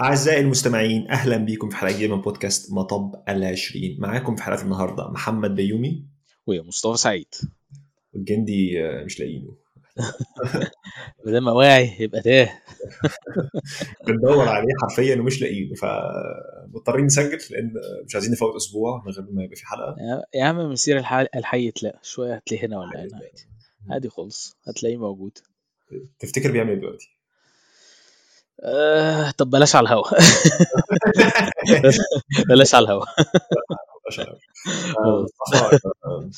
أعزائي المستمعين أهلا بكم في حلقة جديدة من بودكاست مطب العشرين. معاكم في حلقة النهاردة محمد بيومي ويا مصطفى سعيد. والجندي آه، مش لاقيينه. ما دام واعي يبقى تاه. بندور عليه حرفيا ومش لاقيينه فمضطرين نسجل لأن مش عايزين نفوت أسبوع من غير ما يبقى في حلقة. يا- عم مسير الحي, تلاقي شوية هتلاقيه هنا ولا هنا عادي. عادي خالص هتلاقيه موجود. تفتكر بيعمل إيه دلوقتي؟ آه طب بلاش على الهوا. بلاش على الهوا. آه، آه،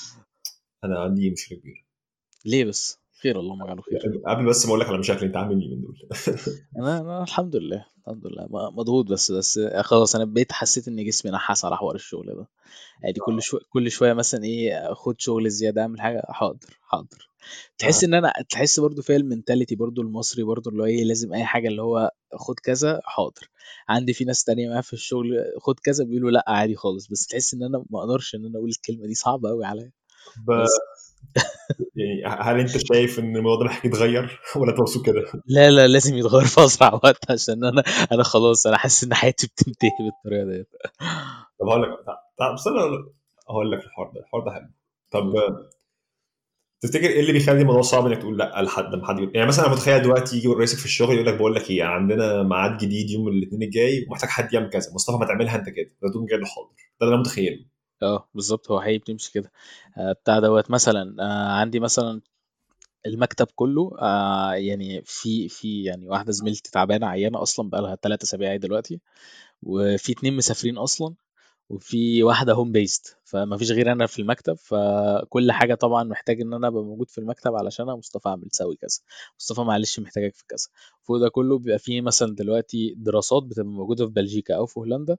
أنا عندي مشكلة كبيرة. ليه بس؟ خير اللهم اجعله خير. قبل بس ما أقول لك على مشاكل أنت عامل إيه من دول؟ أنا أنا الحمد لله الحمد لله. مضغوط بس بس خلاص أنا بقيت حسيت ان جسمي نحس على حوار الشغل ده. عادي كل شوية كل شوية مثلا إيه خد شغل زيادة أعمل حاجة حاضر حاضر. تحس إن أنا تحس برضو فيها المنتاليتي برضو المصري برضو اللي هو إيه لازم أي حاجة اللي هو خد كذا حاضر. عندي في ناس تانية معايا في الشغل خد كذا بيقولوا لأ عادي خالص. بس تحس إن أنا ما أقدرش إن أنا أقول الكلمة دي صعبة قوي عليا. ب- يعني هل أنت شايف إن الموضوع ده يتغير؟ ولا مبسوط كده؟ لا لا لازم يتغير في أسرع وقت عشان أنا أنا خلاص أنا حاسس إن حياتي بتنتهي بالطريقة ديت. طب هقول لك طب بس أنا هقول لك الحوار ده الحوار ده حلو. طب تفتكر إيه اللي بيخلي الموضوع صعب إنك تقول لأ لحد ما حد يقول يعني مثلا أنا متخيل دلوقتي يجي رئيسك في الشغل يقول لك بقول لك إيه عندنا ميعاد جديد يوم الاثنين الجاي ومحتاج حد يعمل كذا مصطفى ما تعملها أنت كده ده تقوم جاي حاضر. ده اللي أنا متخيله. آه بالظبط هو حقيقي بتمشي كده. آه، بتاع دوت مثلا آه، عندي مثلا المكتب كله آه، يعني في في يعني واحدة زميلتي تعبانة عيانة أصلا بقى لها ثلاث أسابيع دلوقتي وفي اتنين مسافرين أصلا وفي واحدة هوم بيست فما فيش غير أنا في المكتب فكل حاجة طبعا محتاج إن أنا أبقى موجود في المكتب علشان أنا مصطفى اعمل تسوي كذا. مصطفى معلش محتاجك في كذا. فوق ده كله بيبقى فيه مثلا دلوقتي دراسات بتبقى موجودة في بلجيكا أو في هولندا آه،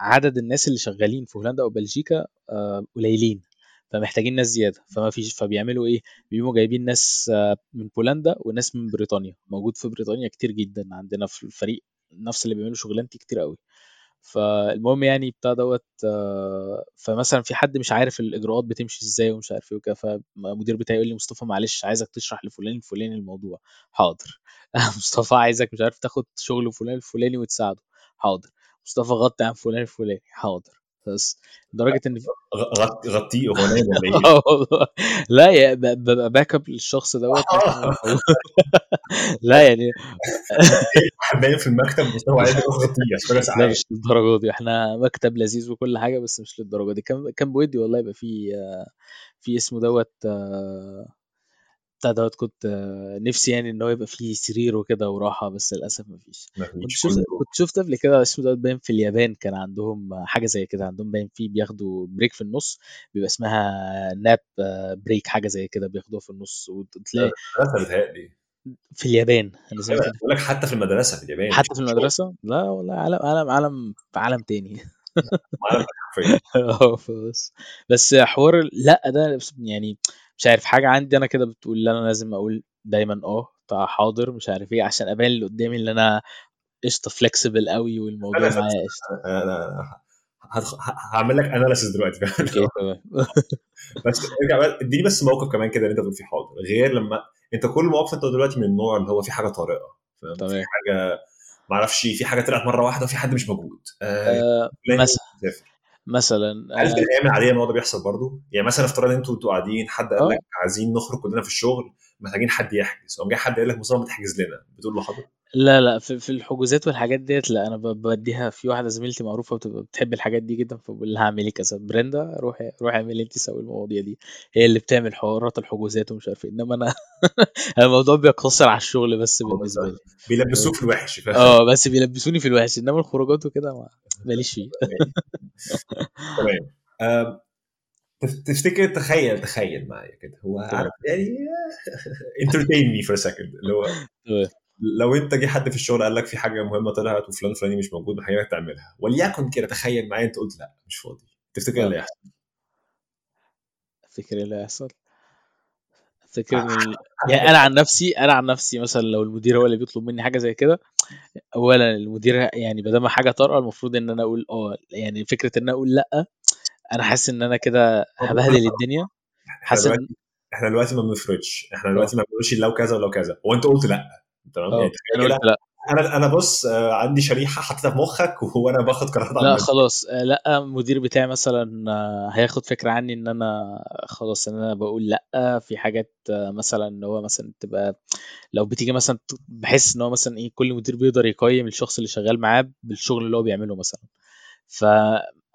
عدد الناس اللي شغالين في هولندا أو بلجيكا آه، قليلين فمحتاجين ناس زيادة. فما فيش فبيعملوا إيه؟ بيقوموا جايبين ناس آه، من بولندا وناس من بريطانيا. موجود في بريطانيا كتير جدا. عندنا في الفريق نفس اللي بيعملوا شغلانتي كتير قوي فالمهم يعني بتاع دوت آه، فمثلا في حد مش عارف الإجراءات بتمشي إزاي ومش عارف إيه وكده فالمدير بتاعي يقول لي مصطفى معلش عايزك تشرح لفلان الفلاني الموضوع. حاضر. مصطفى عايزك مش عارف تاخد شغل فلان الفلاني وتساعده. حاضر. مصطفى غطي عن فلان الفلاني. حاضر. بس لدرجة إن غطيه إيه؟ آه. لا يا ببقى backup للشخص دوت. لا يعني نايم في المكتب مصطفى عايز غطيه لا مش للدرجة دي. إحنا مكتب لذيذ وكل حاجة بس مش للدرجة دي. كان كان بودي والله يبقى في في اسمه دوت آه، بتاع دوت كنت آه، نفسي يعني إن هو يبقى فيه سرير وكده وراحة بس للأسف مفيش. كنت شفت كنت شفت قبل كده اسمه دوت باين في اليابان كان عندهم حاجة زي كده عندهم باين فيه بياخدوا break في النص بيبقى اسمها nap break حاجة زي كده بياخدوها في النص وتلاقي بتهيألي في اليابان أنا كده بقول لك حتى في المدرسة في اليابان حتى في المدرسة؟ لا والله عالم عالم عالم في عالم تاني آه بس بس حوار لأ ده يعني مش عارف حاجة عندي أنا كده بتقول ان أنا لازم أقول دايما آه طيب حاضر مش عارف إيه عشان أبان اللي قدامي ان أنا قشطة flexible قوي والموضوع معايا قشطة. هدخ- ه- هعمل لك analysis دلوقتي تمام. بس ارجع بقى اديني بس موقف كمان كده اللي أنت بتقول فيه حاضر. غير لما أنت كل مواقف أنت دلوقتي من النوع اللي هو في حاجة طارئة فاهم؟ في تمام. حاجة ما أعرفش في حاجة طلعت مرة واحدة وفي حد مش موجود. آه آه مثلا. مثلا هل في آه الأيام العادية الموضوع ده بيحصل برضه؟ يعني مثلا افترض أنتوا أنتوا قاعدين حد قال آه، لك عايزين نخرج كلنا في الشغل محتاجين حد يحجز. قام جاي حد قال لك مصطفى ما تحجز لنا بتقول له حاضر. لا لا في, في الحجوزات والحاجات ديت لا أنا بديها في واحدة زميلتي معروفة بتبقى بتحب الحاجات دي جدا فبقول لها اعملي كذا؟ بريندا روحي روحي اعملي انت سوي المواضيع دي. هي اللي بتعمل حوارات الحجوزات ومش عارف إيه. إنما أنا الموضوع بيقتصر على الشغل بس بالنسبة لي. بيلبسوك في الوحش آه بس بيلبسوني في الوحش إنما الخروجات وكده ما- ماليش فيه. تمام. تف- تفتكر تخيل تخيل معايا كده. هو عارف يعني انترتين مي فور سكند اللي هو لو انت جه حد في الشغل قال لك في حاجة مهمة طلعت وفلان فلاني مش موجود محتاجك تعملها. وليكن كده تخيل معايا انت قلت لا مش فاضي. تفتكر إيه اللي آه هيحصل؟ افتكر إيه اللي هيحصل؟ افتكر إن. يعني أنا عن نفسي أنا عن نفسي مثلا لو المدير هو اللي بيطلب مني حاجة زي كده اولا المدير يعني ما دام حاجة طارئة المفروض إن أنا أقول آه. يعني فكرة إن أنا أقول لأ أنا حاسس إن أنا كده هبهدل الدنيا. حاسس إن إحنا دلوقتي ما بنفرضش. إحنا دلوقتي ما بنقولش لو كذا ولو كذا. هو أنت قلت لأ. تمام؟ يعني آه تخيل أنا قلت لأ. أنا أنا بص آه، عندي شريحة حطيتها في مخك وأنا باخد قرارات لأ خلاص. آه، لأ المدير بتاعي مثلا آه، هياخد فكرة عني إن أنا خلاص إن أنا بقول لأ. في حاجات آه، مثلا إن هو مثلا تبقى لو بتيجي مثلا بحس إن هو مثلا إيه كل مدير بيقدر يقيم الشخص اللي شغال معاه بالشغل اللي هو بيعمله مثلا.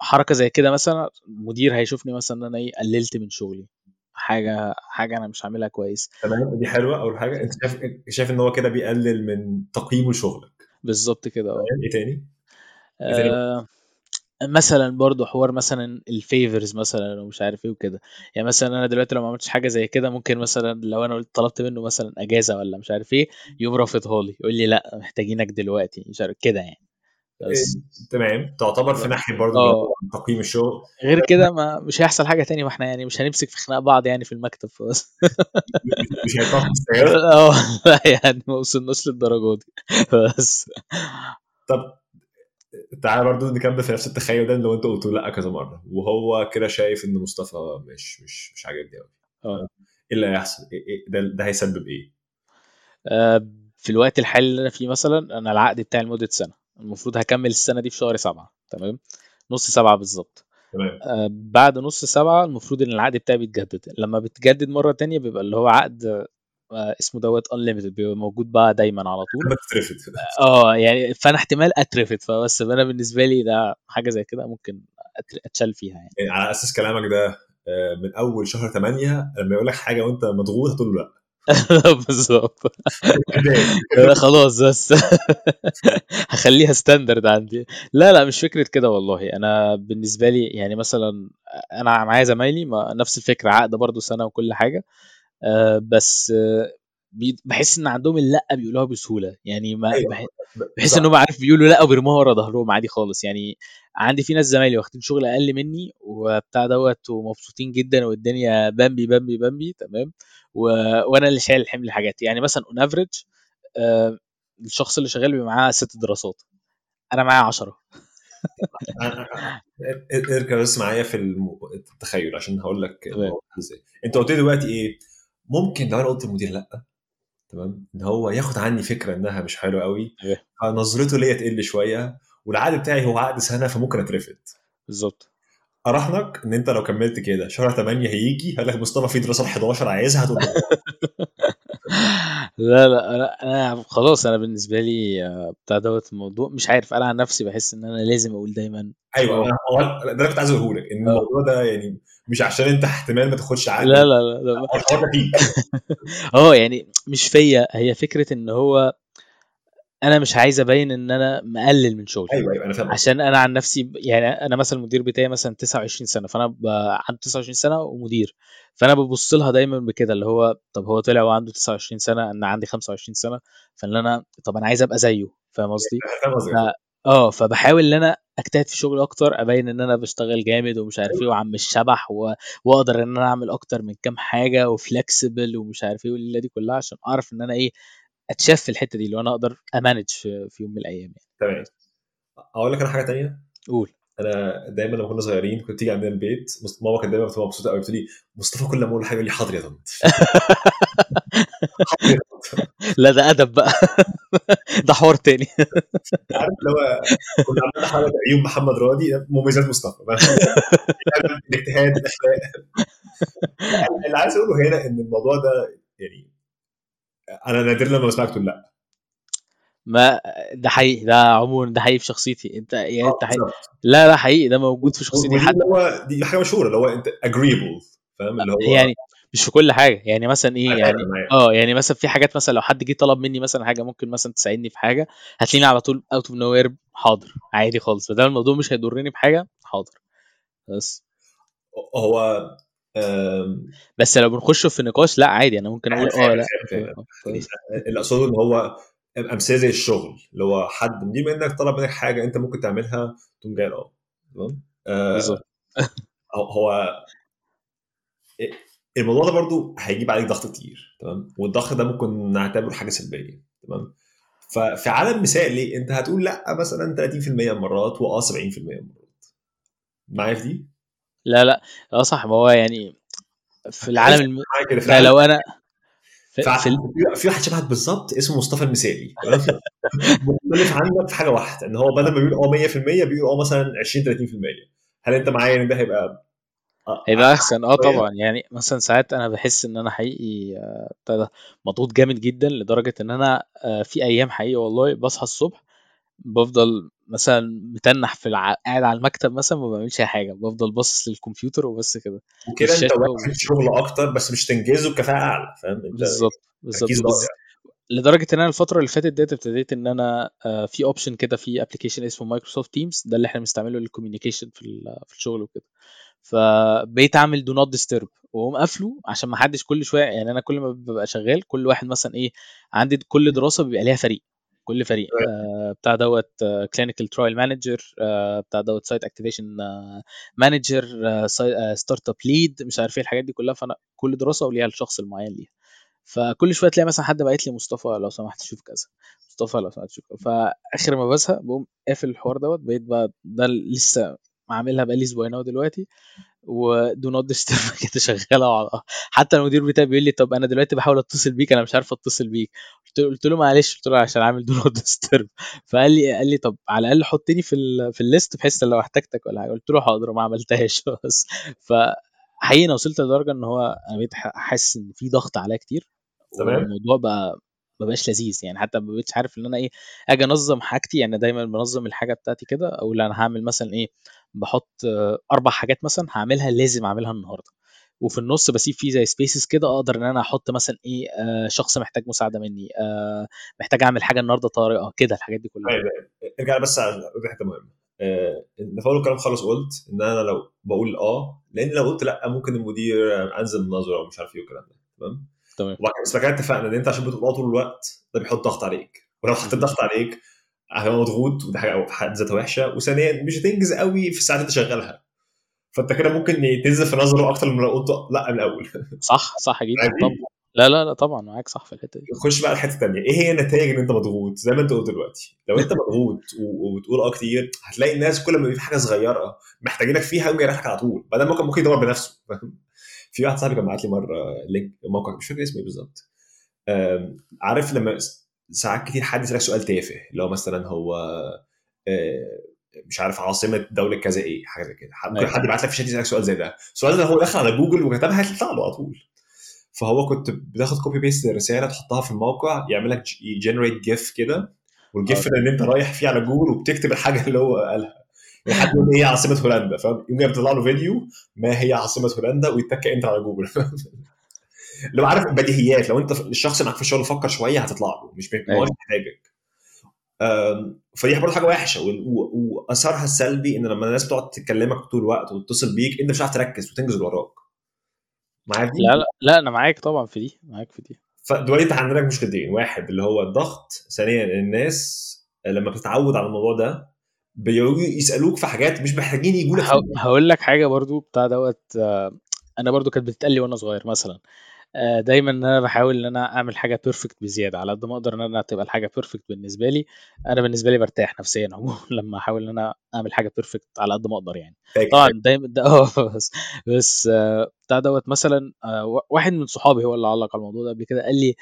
فحركة زي كده مثلا مدير هيشوفني مثلا إن أنا إيه قللت من شغلي. حاجة حاجة أنا مش عاملها كويس. تمام دي حلوة. أول حاجة أنت شايف شايف إن هو كده بيقلل من تقييمه لشغلك. بالظبط كده آه. إيه تاني؟ إيه تاني؟ آه، مثلا برضو حوار مثلا الفيفرز مثلا ومش عارف إيه وكده. يعني مثلا أنا دلوقتي لو ما عملتش حاجة زي كده ممكن مثلا لو أنا قلت طلبت منه مثلا أجازة ولا مش عارف إيه يقوم رافضها لي يقول لي لأ محتاجينك دلوقتي مش عارف كده يعني. إيه تمام. تعتبر في ب- ناحية برضه هو تقييم الشغل. غير كده ما مش هيحصل حاجة تانية وإحنا يعني مش هنمسك في خناق بعض يعني في المكتب بس مش هيطلع آه لا يعني ما وصلناش للدرجة دي. بس. طب تعالى برضه نكمل في نفس التخيل ده اللي انت قلته لأ كذا مرة. وهو كده شايف إن مصطفى مش مش مش عاجبني قوي آه. إيه اللي هيحصل؟ إيه إيه ده ده هيسبب إيه؟ آه، في الوقت الحالي اللي أنا فيه مثلا أنا العقد بتاعي لمدة سنة. المفروض هكمل السنة دي في شهر سبعة تمام؟ نص سبعة بالظبط. تمام. آه، بعد نص سبعة المفروض إن العقد بتاعي بيتجدد. لما بتجدد مرة تانية بيبقى اللي هو عقد آه، اسمه دوت unlimited بيبقى موجود بقى دايما على طول. تترفض آه يعني فأنا احتمال اترفد فبس أنا بالنسبة لي ده حاجة زي كده ممكن أتشال فيها يعني. يعني على أساس كلامك ده آه، من أول شهر 8 لما يقول لك حاجة وأنت مضغوط هتقول له لا. بالظبط. خلاص بس. هخليها ستاندرد عندي. لا لا مش فكرة كده والله. أنا بالنسبة لي يعني مثلا أنا معايا زمايلي ما- نفس الفكرة عقد برضو سنة وكل حاجة. آه، بس بحس إن عندهم اللا بيقولوها بسهولة. يعني ما بح- بحس ان هم عارف بيقولوا لا وبيرموها ورا ظهرهم عادي خالص. يعني عندي في ناس زمايلي واخدين شغل أقل مني وبتاع دوت ومبسوطين جدا والدنيا بامبي بامبي بامبي تمام؟ و... وأنا اللي شايل حمل الحاجات يعني مثلا on average الشخص اللي شغال بيبقى معاه ست دراسات. أنا معايا 10 أنا- أنا- اركب بس معايا في التخيل عشان هقول لك إزاي. أنت قلت لي دلوقتي إيه؟ ممكن لو أنا قلت للمدير لأ تمام؟ ان هو ياخد عني فكرة إنها مش حلوة قوي. تمام فنظرته ليا تقل شوية والعقد بتاعي هو عقد سنة فممكن اترفض. بالظبط. أراهنك إن أنت لو كملت كده شهر 8 هيجي هيقول لك مصطفى في دراسة ال 11 عايزها هتقول لا لا أنا أنا خلاص أنا بالنسبة لي آه، بتاع دوت الموضوع مش عارف. أنا عن نفسي بحس إن أنا لازم أقول دايما. أيوه أنا هو ده اللي كنت عايز أقوله لك إن آه. الموضوع ده يعني مش عشان أنت احتمال ما تاخدش عقد. لا لا لا لا. هو الحوار ده فيك. آه يعني مش فيا. هي فكرة إن هو أنا مش عايز أبين إن أنا مقلل من شغلي. أيوه أيوه أنا فاهم عشان أنا عن نفسي يعني أنا مثلا المدير بتاعي مثلا 29 سنة فأنا ب... عنده 29 سنة ومدير. فأنا ببص لها دايما بكده اللي هو طب هو طلع وعنده 29 سنة أنا عندي 25 سنة فإن أنا طب أنا عايز أبقى زيه فاهم قصدي؟ آه فبحاول إن أنا أجتهد في شغلي أكتر أبين إن أنا بشتغل جامد ومش عارف إيه وعم الشبح و... وأقدر إن أنا أعمل أكتر من كام حاجة وفلكسبل ومش عارف إيه والليلة دي كلها عشان أعرف إن أنا إيه أتشاف في الحتة دي اللي أنا أقدر أمانج في... يوم من الأيام يعني. تمام. أقول لك أنا حاجة تانية. قول. أنا دايما لما كنا صغيرين كنت تيجي عندنا البيت ماما كانت دايما بتبقى مبسوطة قوي بتقول لي مصطفى كل ما أقول حاجة يقول لي حاضر يا طنط لا ده أدب بقى. ده حوار تاني. عارف اللي هو كنا عملنا حلقه عيوب محمد راضي مميزات مصطفى. الاجتهاد الأخلاق. لا اللي عايز أقوله هنا إن الموضوع ده يعني أنا نادر لما بسمعك تقول لا. ما ده حقيقي ده عموما ده حقيقي في شخصيتي. أنت يعني أنت حقيقي. لا لا حقيقي ده موجود في شخصيتي حتى. هو دي حاجة مشهورة اللي هو أنت agreeable فاهم؟ اللي هو يعني مش في كل حاجة. يعني مثلا إيه يعني آه يعني مثلا في حاجات مثلا لو حد جه طلب مني مثلا حاجة ممكن مثلا تساعدني في حاجة هتلاقيني على طول out of nowhere حاضر عادي خالص. فده الموضوع مش هيضرني بحاجة حاضر. بس. هو بس لو بنخش في نقاش لا عادي أنا ممكن أقول آه لا يعني اللي اقصده إن هو امثله زي الشغل اللي هو حد مدير منك طلب منك حاجة أنت ممكن تعملها تقوم جاي آه تمام هو الموضوع ده برضو هيجيب عليك ضغط كتير تمام؟ والضغط ده ممكن نعتبره حاجة سلبية تمام؟ ففي عالم مثالي أنت هتقول لأ مثلا 30% من المرات وآه 70% من المرات معايا في دي؟ لا لا. آه صح. ما هو يعني في العالم الم... كده في العالم لو أنا في, في في ال- في- في واحد شبهك بالظبط اسمه مصطفى المثالي مختلف عنك في حاجة واحدة إن هو بدل ما بيقول آه 100% بيقول آه مثلا 20 30% هل أنت معايا إن ده هيبقى هيبقى أحسن آه طبعا. يعني مثلا ساعات أنا بحس إن أنا حقيقي آه، مضغوط جامد جدا لدرجة إن أنا آه، في أيام حقيقي والله بصحى الصبح بفضل مثلا متنح في الع... قاعد على المكتب مثلا ما بعملش أي حاجة بفضل باصص للكمبيوتر وبس كده. وكده أنت واخد شغل أكتر بس مش تنجزه بكفاءة أعلى فاهم؟ بالظبط بالظبط. لدرجة إن أنا الفترة اللي فاتت ديت ابتديت إن أنا آه، في option كده في application اسمه Microsoft Teams ده اللي إحنا بنستعمله لل communication في في الشغل وكده. فبقيت أعمل do not disturb وأقوم قافله عشان ما حدش كل شوية يعني أنا كل ما ببقى شغال كل واحد مثلا إيه عندي كل دراسة بيبقى ليها فريق. كل فريق. آه بتاع دوت clinical trial manager بتاع دوت site activation manager start-up lead مش عارف إيه الحاجات دي كلها. فأنا كل دراسة وليها الشخص المعين ليها. فكل شوية تلاقي مثلا حد باعت لي مصطفى لو سمحت شوف كذا. مصطفى لو سمحت شوف فآخر ما بزهق بقوم قافل الحوار دوت. بقيت بقى ده لسه عاملها بقالي أسبوعين أهو دلوقتي و do not disturb كده شغالة حتى المدير بتاعي بيقول لي طب أنا دلوقتي بحاول أتصل بيك أنا مش عارف أتصل بيك. قلت له قلت له معلش قلت له عشان عامل do not disturb فقال لي قال لي طب على الأقل حطني في ال في ال list بحيث لو احتجتك ولا حاجة. قلت له حاضر ما عملتهاش. بس. فحقيقي أنا وصلت لدرجة إن هو أنا بقيت حاسس إن في ضغط عليا كتير تمام. الموضوع بقى ما بقاش لذيذ. يعني حتى ما بقتش عارف إن أنا إيه أجي أنظم حاجتي يعني دايما بنظم الحاجة بتاعتي كده أو أنا هعمل مثلا إيه بحط أربع حاجات مثلا هعملها لازم أعملها النهارده. وفي النص بسيب فيه زي سبيسز كده أقدر إن أنا أحط مثلا إيه آه شخص محتاج مساعدة مني آه محتاج أعمل حاجة النهارده طارئه كده الحاجات دي كلها. طيب ارجع بس على حتة مهمة. آه نفاول الكلام خالص قلت إن أنا لو بقول آه لأن لو قلت لأ ممكن المدير أنزل النظرة ومش عارف إيه والكلام ده تمام؟ تمام. بس كده اتفقنا إن أنت عشان بتقول آه طول الوقت ده بيحط ضغط عليك. ولو حطيت ضغط عليك هتبقى مضغوط وده حاجة في حد ذاتها وحشة. وثانيا مش هتنجز قوي في الساعات اللي شغالها. فأنت كده ممكن تنزل في نظره أكتر من لو لأ من الأول. صح صح جدا. طبعا لا لا لا طبعا معاك صح في الحتة دي. خش بقى الحته الثانية إيه هي النتائج إن أنت مضغوط؟ زي ما أنت قلت دلوقتي. لو أنت مضغوط وبتقول آه كتير هتلاقي الناس كل ما في حاجة صغيرة محتاجينك فيها يقوم جاي على طول. بدل ما ممكن يدور بنفسه. في واحد صاحبي كان بعت لي مرة لينك موقع مش فاكر اسمه إيه بالظبط. عارف لما ساعات كتير حد يسألك سؤال تافه لو مثلا هو مش عارف عاصمة دولة كذا إيه حاجة زي كده. ممكن أيوة. حد يبعت لك في شات يسألك سؤال زي ده. السؤال ده هو دخل على جوجل وكتبها هيطلع له على طول. فهو كنت بتاخد copy paste الرساله تحطها في الموقع يعمل لك generate GIF كده وال GIF ده ان أنت رايح فيه على جوجل وبتكتب الحاجة اللي هو قالها. يعني حد يقول إيه هي عاصمة هولندا فاهم؟ يقوم جاي بيطلع له فيديو ما هي عاصمة هولندا ويتك أنت على جوجل لو عارف بديهيات لو انت الشخص معاك في الشغل فكر شوية هتطلع له مش أيوة. محتاجك فدي برضه حاجة وحشة وأثرها السلبي إن لما الناس بتقعد تكلمك طول الوقت وتتصل بيك أنت مش عارف تركز وتنجز اللي وراك. معاك دي؟ لا لا لا أنا معاك طبعا في دي معاك في دي. فدلوقتي أنت عندك مشكلتين واحد اللي هو الضغط ثانيا الناس لما بتتعود على الموضوع ده بيجوا يسألوك في حاجات مش محتاجين يجوا لك هقول لك حاجة برضو بتاع دوت آه، أنا برضو كانت بتتقال لي وأنا صغير مثلا. دايما إن أنا بحاول إن أنا أعمل حاجة perfect بزيادة على قد ما أقدر إن أنا تبقى الحاجة perfect بالنسبة لي. أنا بالنسبة لي برتاح نفسيا عموما لما أحاول إن أنا أعمل حاجة perfect على قد ما أقدر يعني. طبعا دايما ده آه بس بس آه، بتاع دوت مثلا آه، واحد من صحابي هو اللي علق على الموضوع ده قبل كده قال لي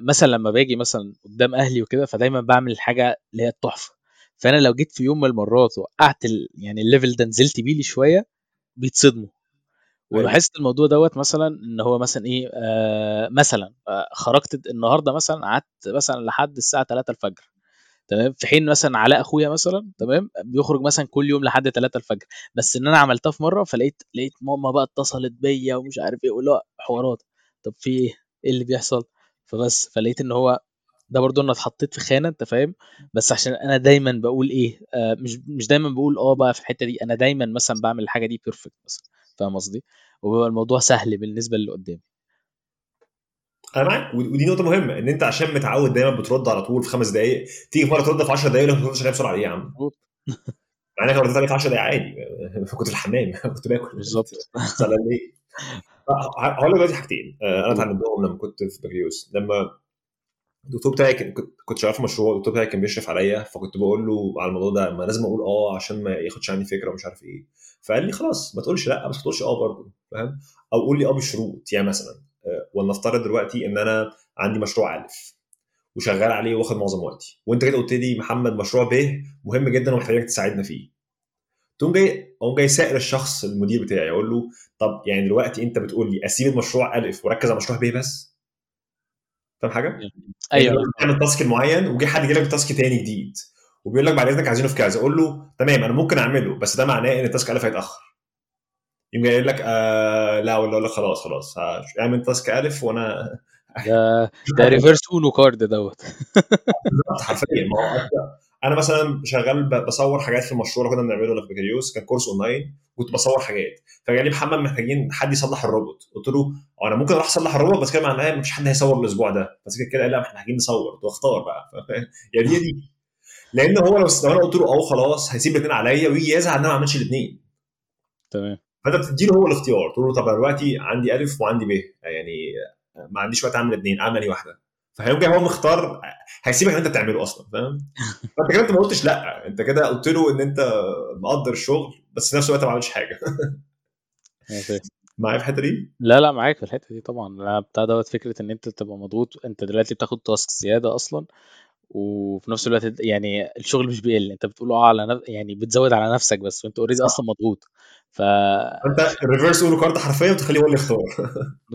مثلا لما باجي مثلا قدام أهلي وكده فدايما بعمل الحاجة اللي هي التحفة. فأنا لو جيت في يوم من المرات وقعت يعني ال level ده نزلت بيه شوية بيتصدموا. ولاحظت الموضوع دوت مثلا إن هو مثلا إيه آه مثلا آه خرجت النهارده مثلا قعدت مثلا لحد الساعة 3 الفجر تمام؟ في حين مثلا علاء أخويا مثلا تمام؟ بيخرج مثلا كل يوم لحد 3 الفجر. بس إن أنا عملتها في مرة فلقيت لقيت ماما بقى اتصلت بيا ومش عارف إيه ولا حوارات. طب في إيه؟ إيه اللي بيحصل؟ فبس فلقيت إن هو ده برضو أنا اتحطيت في خانة أنت فاهم؟ بس عشان أنا دايما بقول إيه آه مش مش دايما بقول آه بقى في الحتة دي أنا دايما مثلا بعمل الحاجة دي بيرفكت مثلا فاهم قصدي؟ وبيبقى الموضوع سهل بالنسبة للي قدامي. أنا معاك ودي نقطة مهمة إن أنت عشان متعود دايما بترد على طول في خمس دقائق تيجي مرة ترد في 10 دقائق ما تردش عليها بسرعة ليه يا عم؟ مع إنك لو رديت عليك في 10 دقائق عادي كنت في الحمام كنت باكل. بالظبط. ليه؟ هقول لك دلوقتي حاجتين آه، أنا اتعلمتهم لما كنت في بكالوريوس لما الدكتور بتاعي كنت كنت شغال في مشروع الدكتور بتاعي كان بيشرف عليا فكنت بقول له على الموضوع ده ما لازم أقول آه عشان ما ياخدش عني فكرة ومش عارف إيه. فقال لي خلاص ما تقولش لأ بس ما تقولش آه برضه فاهم؟ أو قول لي آه بشروط يعني مثلا آه، ولنفترض دلوقتي إن أنا عندي مشروع ألف وشغال عليه واخد معظم وقتي وأنت كده قلت لي محمد مشروع ب مهم جدا ومحتاجك تساعدنا فيه. تقوم جاي أقوم جاي سائل الشخص المدير بتاعي أقول له طب يعني دلوقتي أنت بتقول لي أسيب المشروع ألف واركز على مشروع ب بس؟ فاهم حاجة؟ أيوه. يعني بتعمل task معين وجي حد جاي لك task تاني جديد وبيقول لك بعد إذنك عايزينه في كذا أقول له تمام أنا ممكن أعمله بس ده معناه إن ال task ألف هيتأخر. يقوم جاي يقول لك آه لا ولا أقول لك خلاص خلاص اعمل task ألف وأنا ده ده reverse Uno card دوت. بالظبط حرفيا ما هو أنا مثلا شغال بصور حاجات في المشروع اللي كنا بنعمله اللي في بكالوريوس كان course online كنت بصور حاجات. فجاء لي محمد محتاجين حد يصلح الروبوت. قلت له "هو أنا ممكن أروح أصلح الروبوت؟ بس كده معناها مفيش حد هيصور الأسبوع ده. بس كده قال لا إحنا محتاجين نصور. قلت له اختار بقى. يا دي يا دي. لأن هو لو أنا قلت له آه خلاص هيسيب الاثنين عليا ويجي يزعل إن أنا ما عملتش الاثنين تمام. فأنت بتديله هو الاختيار. تقول له طب دلوقتي عندي ألف وعندي ب. يعني ما عنديش وقت أعمل اثنين أعمل واحدة. جاي هو مختار هيسيبك ان انت تعمله أصلا فاهم؟ فأنت كده أنت ما قلتش لأ أنت كده قلت له إن أنت مقدر الشغل بس في نفس الوقت ما عملتش حاجة. معايا في الحتة دي؟ لا لا معاك في الحتة دي طبعا. لا بتاع دوت فكرة إن أنت تبقى مضغوط أنت دلوقتي بتاخد task زيادة أصلا وفي نفس الوقت يعني الشغل مش بيقل أنت بتقول آه على نف... يعني بتزود على نفسك بس وأنت already. أصلا مضغوط. ف فانت ال reverse Uno card حرفيا بتخليه هو اللي يختار.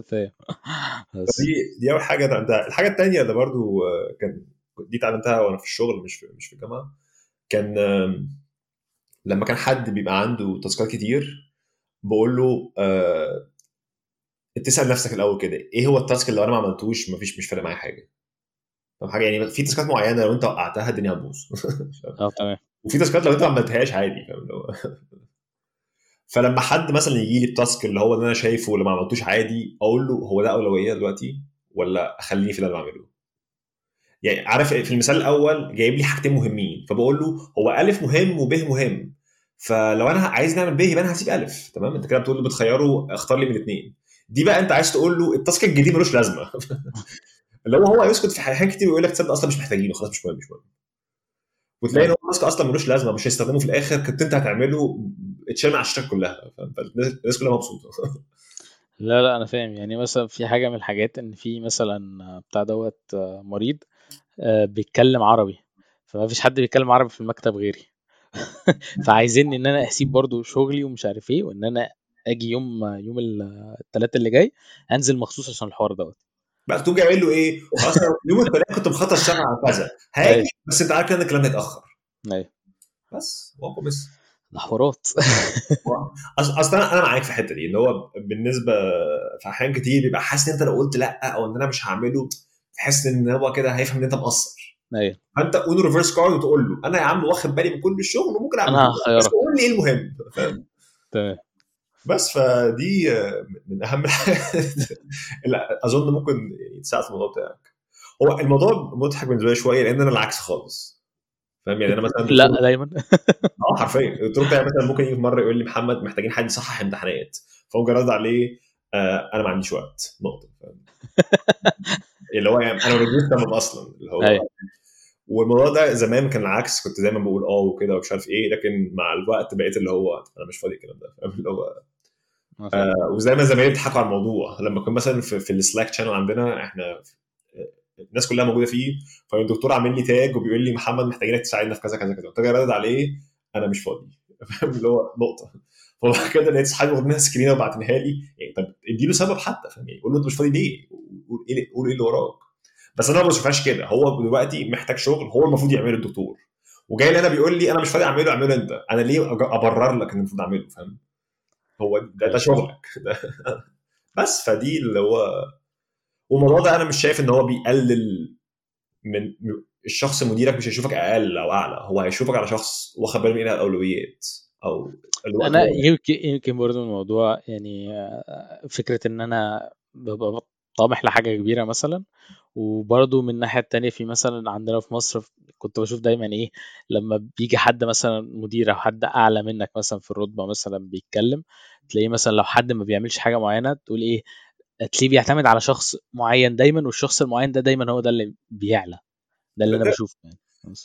فاهم دي دي أول حاجة اتعلمتها الحاجة الثانية اللي برضو آه، كان دي اتعلمتها وأنا في الشغل مش في مش في الجامعة. كان لما كان حد بيبقى عنده task ات كتير بقول له آه، تسأل نفسك الأول كده إيه هو ال task اللي أنا ما عملتوش؟ مفيش مش فارق معايا حاجة. فاهم حاجة يعني في task ات معينة لو أنت وقعتها الدنيا هتبوظ. آه تمام. وفي task ات لو أنت ما عملتهاش عادي فاهم؟ فلما حد مثلا يجي لي ال task اللي هو اللي أنا شايفه اللي ما عملتوش عادي أقول له هو ده أولوية دلوقتي ولا أخليني في اللي أنا بعمله؟ يعني عارف في المثال الأول جايب لي حاجتين مهمين فبقول له هو ألف مهم وب مهم فلو أنا عايز نعمل ب يبقى أنا هسيب ألف تمام؟ أنت كده بتقول له بتخيره اختار لي من الاثنين دي بقى أنت عايز تقول له ال task الجديد ملوش لازمة. اللي هو هو يسكت في حاجات كتير ويقول لك تصدق أصلا مش محتاجينه خلاص مش مهم مش مهم. وتلاقي إن هو التاسك أصلا ملوش لازمة مش هيستخدمه في الآخر كنت أنت هتعمله اتشال من على الشاشات كلها؟ فالناس الناس كلها مبسوطة. لا لا أنا فاهم. يعني مثلا في حاجة من الحاجات إن في مثلا بتاع دوت آه، مريض آه، بيتكلم عربي. فما فيش حد بيتكلم عربي في المكتب غيري. فعايزين إن أنا أسيب برضو شغلي ومش عارف إيه وإن أنا آجي يوم يوم الثلاث اللي جاي أنزل مخصوص عشان الحوار دوت. بقى تقوم جاي له إيه؟ خلاص أنا يوم الثلاث كنت مخطط اشتغل على كذا. هاجي أيوة. بس أنت عارف إن الكلام هيتاخر أيوه. بس واقع بس ده حوارات أص- أصل أنا معاك في الحتة دي اللي هو بالنسبة في أحيان كتير بيبقى حاسس إن أنت لو قلت لأ أو إن أنا مش هعمله تحس إن هو كده هيفهم إن أنت مقصر. أيوه. فأنت قول reverse card وتقول له أنا يا عم واخد بالي من كل الشغل وممكن أعمل أنا بس هخيرك. قول لي إيه المهم. تمام. بس فدي من أهم الحاجات. أظن ممكن يعني تساعد في الموضوع بتاعك. هو الموضوع مضحك بالنسبة لي شوية لأن أنا العكس خالص. فاهم؟ يعني أنا مثلا لا دايما. آه حرفيا. الدكتور بتاعي مثلا ممكن يجي في مرة يقول لي محمد محتاجين حد يصحح امتحانات. فاقوم جاي رد عليه آه أنا ما عنديش وقت. نقطة اللي هو يعني أنا اوريدي تمام أصلا اللي هو أيوة. والموضوع ده زمان كان العكس. كنت دايما بقول آه وكده ومش عارف إيه لكن مع الوقت بقيت اللي هو أنا مش فاضي الكلام ده اللي هو. آه وزي ما زمايلي بيضحكوا على الموضوع. لما كنا مثلا في, في ال Slack channel عندنا إحنا الناس كلها موجودة فيه. فالدكتور عامل لي tag وبيقول لي محمد محتاجينك تساعدنا في كذا كذا كذا. قلت له ردد عليه أنا مش فاضي. فاهم؟ اللي هو نقطة. فبعد كده لقيت صحابي واخدين screen ة وبعتنها لي. يعني طب اديله سبب حتى فاهم؟ يعني قول له أنت مش فاضي ليه؟ قول إيه قول إيه اللي وراك؟ بس أنا ما بشوفهاش كده. هو دلوقتي محتاج شغل هو المفروض يعمله الدكتور. وجاي لي أنا بيقول لي أنا مش فاضي أعمله أعمله أنت. أنا ليه أبرر لك ان المفروض أعمله؟ فاهم؟ هو ده, ده شغلك. ده بس فدي اللي هو والموضوع ده أنا مش شايف إن هو بيقلل من الشخص مديرك مش هيشوفك أقل أو أعلى هو هيشوفك على شخص واخد باله من الأولويات أو أنا يمكن يمكن برضه الموضوع يعني آه، فكرة إن أنا ببقى طامح لحاجة كبيرة مثلا وبرضه من الناحية التانية في مثلا عندنا في مصر كنت بشوف دايما إيه لما بيجي حد مثلا مدير أو حد أعلى منك مثلا في الرتبة مثلا بيتكلم تلاقيه مثلا لو حد ما بيعملش حاجة معينة تقول إيه تلاقيه بيعتمد على شخص معين دايما والشخص المعين ده دايما هو ده اللي بيعلى. ده اللي أنا بشوفه يعني.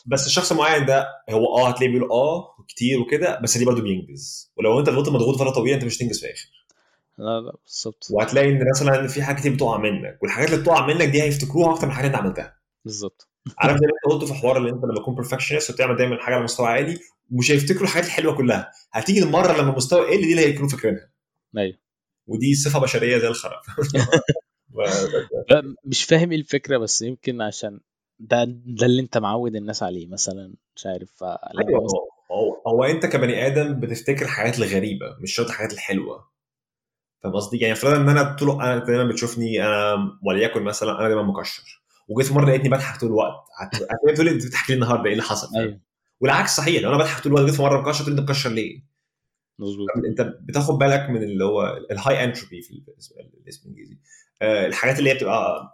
بس. الشخص المعين ده هو آه هتلاقيه بيقول آه كتير وكده بس دي برضه بينجز. ولو أنت فضلت مضغوط فتره طويله أنت مش هتنجز في الآخر. لا لا بالظبط. وهتلاقي إن مثلا في حاجات كتير بتقع منك والحاجات اللي بتقع منك دي هيفتكروها أكتر من الحاجات اللي أنت عملتها. بالظبط. عارف زي ما أنت قلت في حوار اللي أنت لما تكون بيرفكشنست وتعمل دايما حاجة على مستوى عالي ومش هيفتكروا الحاجات الحلوة كلها. هتيجي المرة لما المستوى يقل دي اللي هيكونوا فاكرينها. أيوه. ودي صفة بشرية زي الخرا مش فاهم إيه الفكرة بس يمكن عشان ده ده اللي انت معود الناس عليه مثلا مش عارف أيوه مثلا هو هو أنت كبني آدم بتفتكر الحاجات الغريبة مش شرط الحاجات الحلوة فاهم قصدي؟ يعني فرضا إن أنا طول أنا دايما بتشوفني أنا وليكن مثلا أنا دايما مكشر وجيت في مرة لقيتني بضحك طول الوقت هت- هتلاقي تقول لي أنت بتضحك ليه النهارده إيه اللي حصل؟ أيوه والعكس صحيح لو أنا بضحك طول الوقت جيت في مرة مكشر تقول لي أنت مكشر ليه؟ مظبوط. انت بتاخد بالك من اللي هو ال high entropy في الاسم الإنجليزي. آه، الحاجات اللي هي بتبقى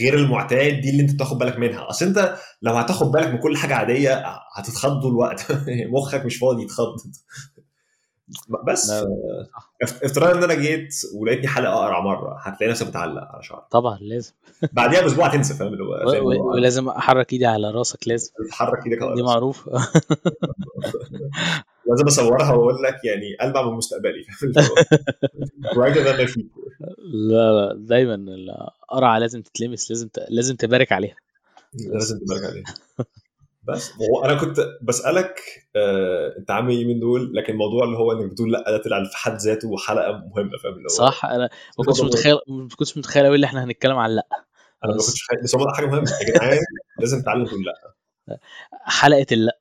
غير المعتاد دي اللي انت بتاخد بالك منها. أصل انت لو هتاخد بالك من كل حاجة عادية هتتخض طول الوقت. مخك مش فاضي يتخض. بس لا، ف- افترض ان أنا جيت ولقيتني حلقة أقرع مرة هتلاقي نفسك بتعلق على شعرك. طبعا لازم. بعديها بأسبوع هتنسى فاهم؟ اللي هو ولازم أحرك إيدي على راسك لازم. تتحرك إيدك على دي. معروف لازم اصورها واقول لك يعني البع من مستقبلي. لا لا دايما القرعه لازم تتلمس لازم ت... لازم تبارك عليها. لازم تبارك عليه بس هو أنا كنت بسألك آه، أنت عامل إيه من دول؟ لكن الموضوع اللي هو إنك بتقول لأ ده طلع في حد ذاته حلقه مهمة فاهم؟ اللي هو صح أنا ما كنتش متخيل ما كنتش متخيل قوي اللي إحنا هنتكلم عن لأ. أنا ما كنتش خايف بس هو حاجة مهمة. يا جدعان لازم نتعلم تقول لأ. حلقة اللأ.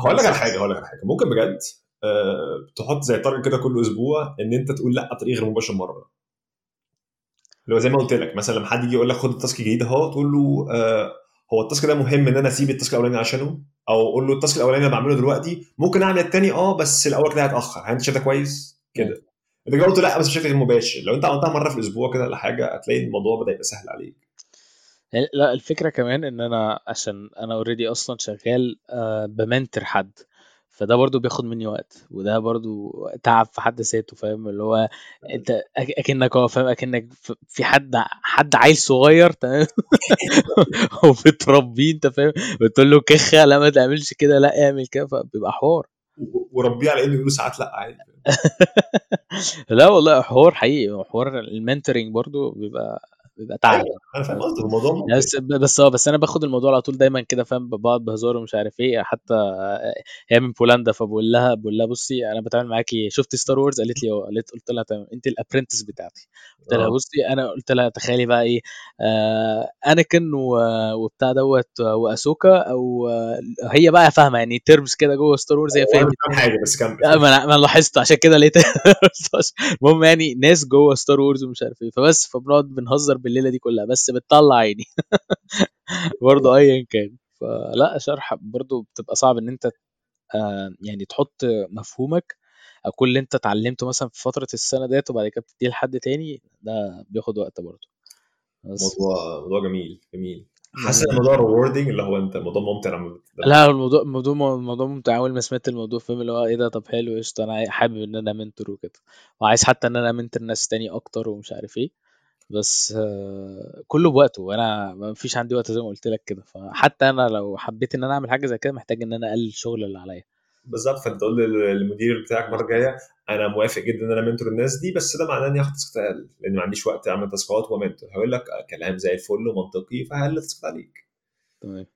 هقول لك على حاجة هقول لك على حاجة. ممكن بجد آه، تحط زي تارجت كده كل أسبوع إن أنت تقول لأ بطريقه غير مباشره مرة. اللي هو زي ما قلت لك مثلا لما حد يجي يقول لك خد ال task الجديد أهو تقول له آه هو ال task ده مهم إن أنا أسيب ال task الأولاني عشانه؟ أو أقول له ال task الأولاني أنا بعمله دلوقتي ممكن أعمل التاني؟ آه بس الأول كده هيتأخر. هل أنت شايف ده كويس؟ كده. انت جاوبت لأ بس بشكل غير مباشر. لو أنت عملتها مرة في الأسبوع كده ولا حاجة هتلاقي الموضوع بدأ يبقى سهل عليك. لا الفكرة كمان إن أنا عشان أنا already أصلا شغال آه، ب mentor حد فده برضو بياخد مني وقت وده برضو تعب في حد ذاته فاهم؟ اللي هو أنت أكنك هو فاهم؟ أكنك في حد حد عيل صغير تمام؟ وبتربيه أنت فاهم؟ بتقول له كخه لا ما تعملش كده لا اعمل كده. فبيبقى حوار. وربيه على إنه يقولوا ساعات لأ عادي. لا والله حوار حقيقي حوار المنتورنج برضو بيبقى بيبقى تعب. أيوة، أنا فاهم قصدي الموضوع. بس بس آه بس أنا باخد الموضوع على طول دايما كده فاهم بقعد بهزار ومش عارف إيه حتى هي من بولندا فبقول لها بقول لها بصي أنا بتعامل معاكي شفتي Star Wars قالت لي أه. قالت قلت لها تمام. انت ال apprentice بتاعتي. قلت لها آه. بصي أنا قلت لها تخيلي بقى إيه آه اناكن و- وبتاع دوت وأسوكا أو آه، هي بقى فاهمة يعني terms كده جوه Star Wars هي وأنا فهمت. مش فاهم حاجة بس كمل. ما أنا لاحظت عشان كده لقيت المهم يعني ناس جوه Star Wars ومش عارف إيه. فبس فبنقعد بنهزر بالليله دي كلها بس بتطلع عيني. برضه ايا كان. فلا شرح برضه بتبقى صعب إن أنت آه، يعني تحط مفهومك أو كل اللي أنت اتعلمته مثلا في فترة السنة ديت وبعد كده بتديه لحد تاني ده بياخد وقت برضه موضوع موضوع جميل جميل. حاسس إن الموضوع rewarding اللي هو أنت موضوع ممتع لما لا الموضوع الموضوع الموضوع ممتع أول ما سمعت الموضوع فاهم اللي هو إيه ده طب حلو قشطة أنا حابب إن أنا mentor وكده. وعايز حتى إن أنا mentor ناس تاني أكتر ومش عارف إيه. بس آه، كله بوقته وأنا ما فيش عندي وقت زي ما قلت لك كده. فحتى أنا لو حبيت إن أنا أعمل حاجة زي كده محتاج إن أنا أقلل الشغل اللي عليا. بالظبط. فأنت تقول للمدير بتاعك المره الجايه أنا موافق جدا إن أنا منتور الناس دي بس ده معناه اني اخد تاسكات أقل لأن ما عنديش وقت أعمل تاسكات ومنتور هيقول لك آه، كلام زي الفل ومنطقي فهقلل تاسكات عليك. تمام.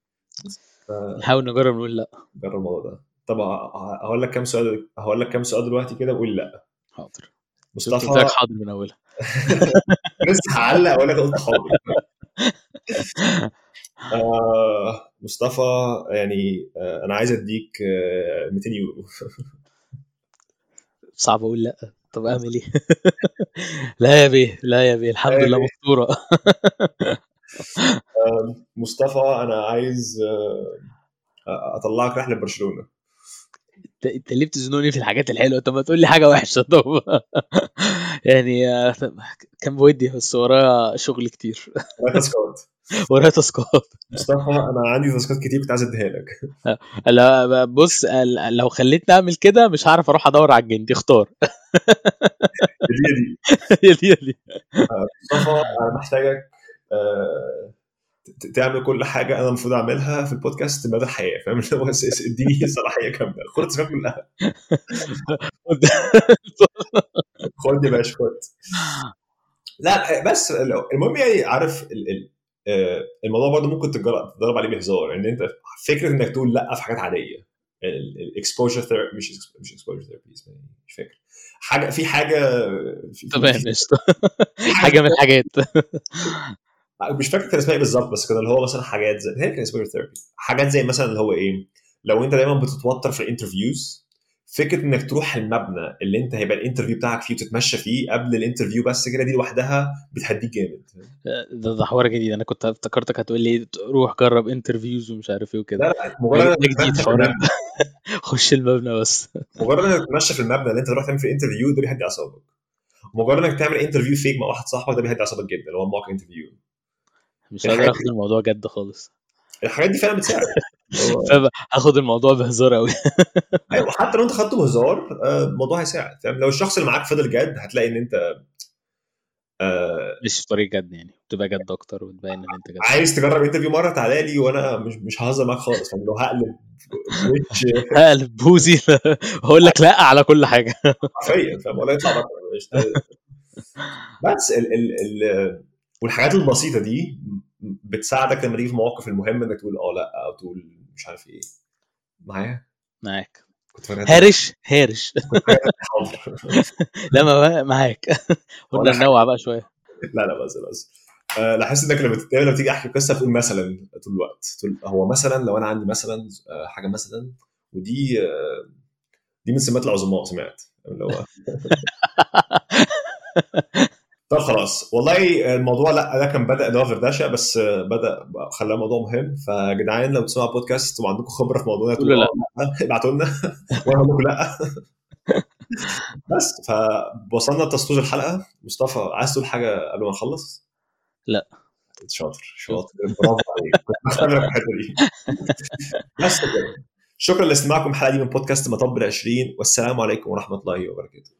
نحاول نجرب نقول لأ. الموضوع ده. طب ه- هقول لك كام سؤال هقول لك كام سؤال دلوقتي كده وقول لأ. حاضر. مصطفى حاضر من أولها. لسه هعلق لك قلت حاضر. آه مصطفى يعني آه أنا عايز أديك آه 200 يورو. صعب أقول لأ. طب اعمل إيه؟ لا يا بيه لا يا بيه الحمد لله مستورة. آه مصطفى أنا عايز آه أطلعك رحلة برشلونة. انت انت ليه بتزنوني في الحاجات الحلوة. طب ما تقول لي حاجة وحشة. طب يعني آه، كان بودي بس ورايا شغل كتير. ورايا تاسكات. ورايا تاسكات. مصطفى أنا عندي تاسكات كتير كنت عايز أديها لك. لا بص لو خليتني أعمل كده مش هعرف أروح أدور على الجندي اختار. هي دي هي دي دي مصطفى أنا محتاجك آه، تعمل كل حاجة أنا المفروض أعملها في البودكاست مدى الحياة فاهم؟ اللي هو اديني صلاحية كاملة خد التاسكات كلها. خد يا باشا خد. لا بس المهم يعني عارف آه، الموضوع برضه ممكن تتدرب عليه بهزار إن أنت فكرة إنك تقول لأ في حاجات عادية. ال exposure therapy مش مش exposure therapy مش فاكر. حاجة في حاجة في حاجة من الحاجات. مش فاكر كان اسمها إيه بالظبط بس كان اللي هو مثلا حاجات زي هي كان اسمها therapy حاجات زي مثلا اللي هو إيه لو أنت دايما بتتوتر في ال interviews فكرة إنك تروح المبنى اللي أنت هيبقى ال interview بتاعك فيه وتتمشى فيه قبل ال interview بس كده دي لوحدها بتهديك جامد. ده, ده حوار جديد. أنا كنت افتكرتك هتقول لي روح جرب interviews ومش عارف إيه وكده. لا لا مجرد جديد حوار. خش المبنى بس. مجرد إنك تتمشى في المبنى اللي أنت تروح تعمل فيه interview ده بيهدي أعصابك. مجرد إنك تعمل interview fake مع واحد صاحبك ده بيهدي أعصابك جدا اللي هو mock interview مش قادر اخد الموضوع جد خالص. الحاجات دي فعلا بتساعد. هاخد الموضوع بهزار قوي أيوه حتى لو انت خدته بهزار الموضوع هيساعد. فاهم؟ لو الشخص اللي معاك فضل جد هتلاقي ان انت آه مش في طريق جد يعني تبقى جد أكتر وتبين إن أنت جد. عايز تجرب interview مرة تعالى لي وأنا مش مش ههزر معاك خالص. فاهم؟ لو هقلب وش هقلب بوزي هقول لك لا على كل حاجة. حرفيا فاهم؟ ولا يطلع بره. بس ال ال ال والحاجات البسيطة دي بتساعدك لما تيجي في المواقف المهمه إنك تقول آه لأ أو تقول مش عارف إيه. معايا؟ معاك. هارش؟ هارش. لا ما معاك. قلنا ننوع بقى شوية. لا لا بس بس أه لاحظت إنك لما لما تيجي أحكي قصة تقول مثلا طول الوقت. تقول هو مثلا لو أنا عندي مثلا حاجة مثلا ودي دي من سمات العظماء سمعت. اللي هو طب خلاص. والله الموضوع لا ده كان بدأ اللي هو فردشة بس بدأ خلاه موضوع مهم. فجدعان لو بتسمعوا بودكاست وعندكم خبرة في موضوع تقولوا لا. ابعتوا لنا. وأنا لكم لا. بس فوصلنا لتصوير الحلقة. مصطفى عايز تقول حاجة قبل ما نخلص؟ لا. شاطر شاطر. برافو عليك. كنت الحتة دي. بس شكرا لاستماعكم الحلقة دي من بودكاست مطب ال 20 والسلام عليكم ورحمة الله وبركاته.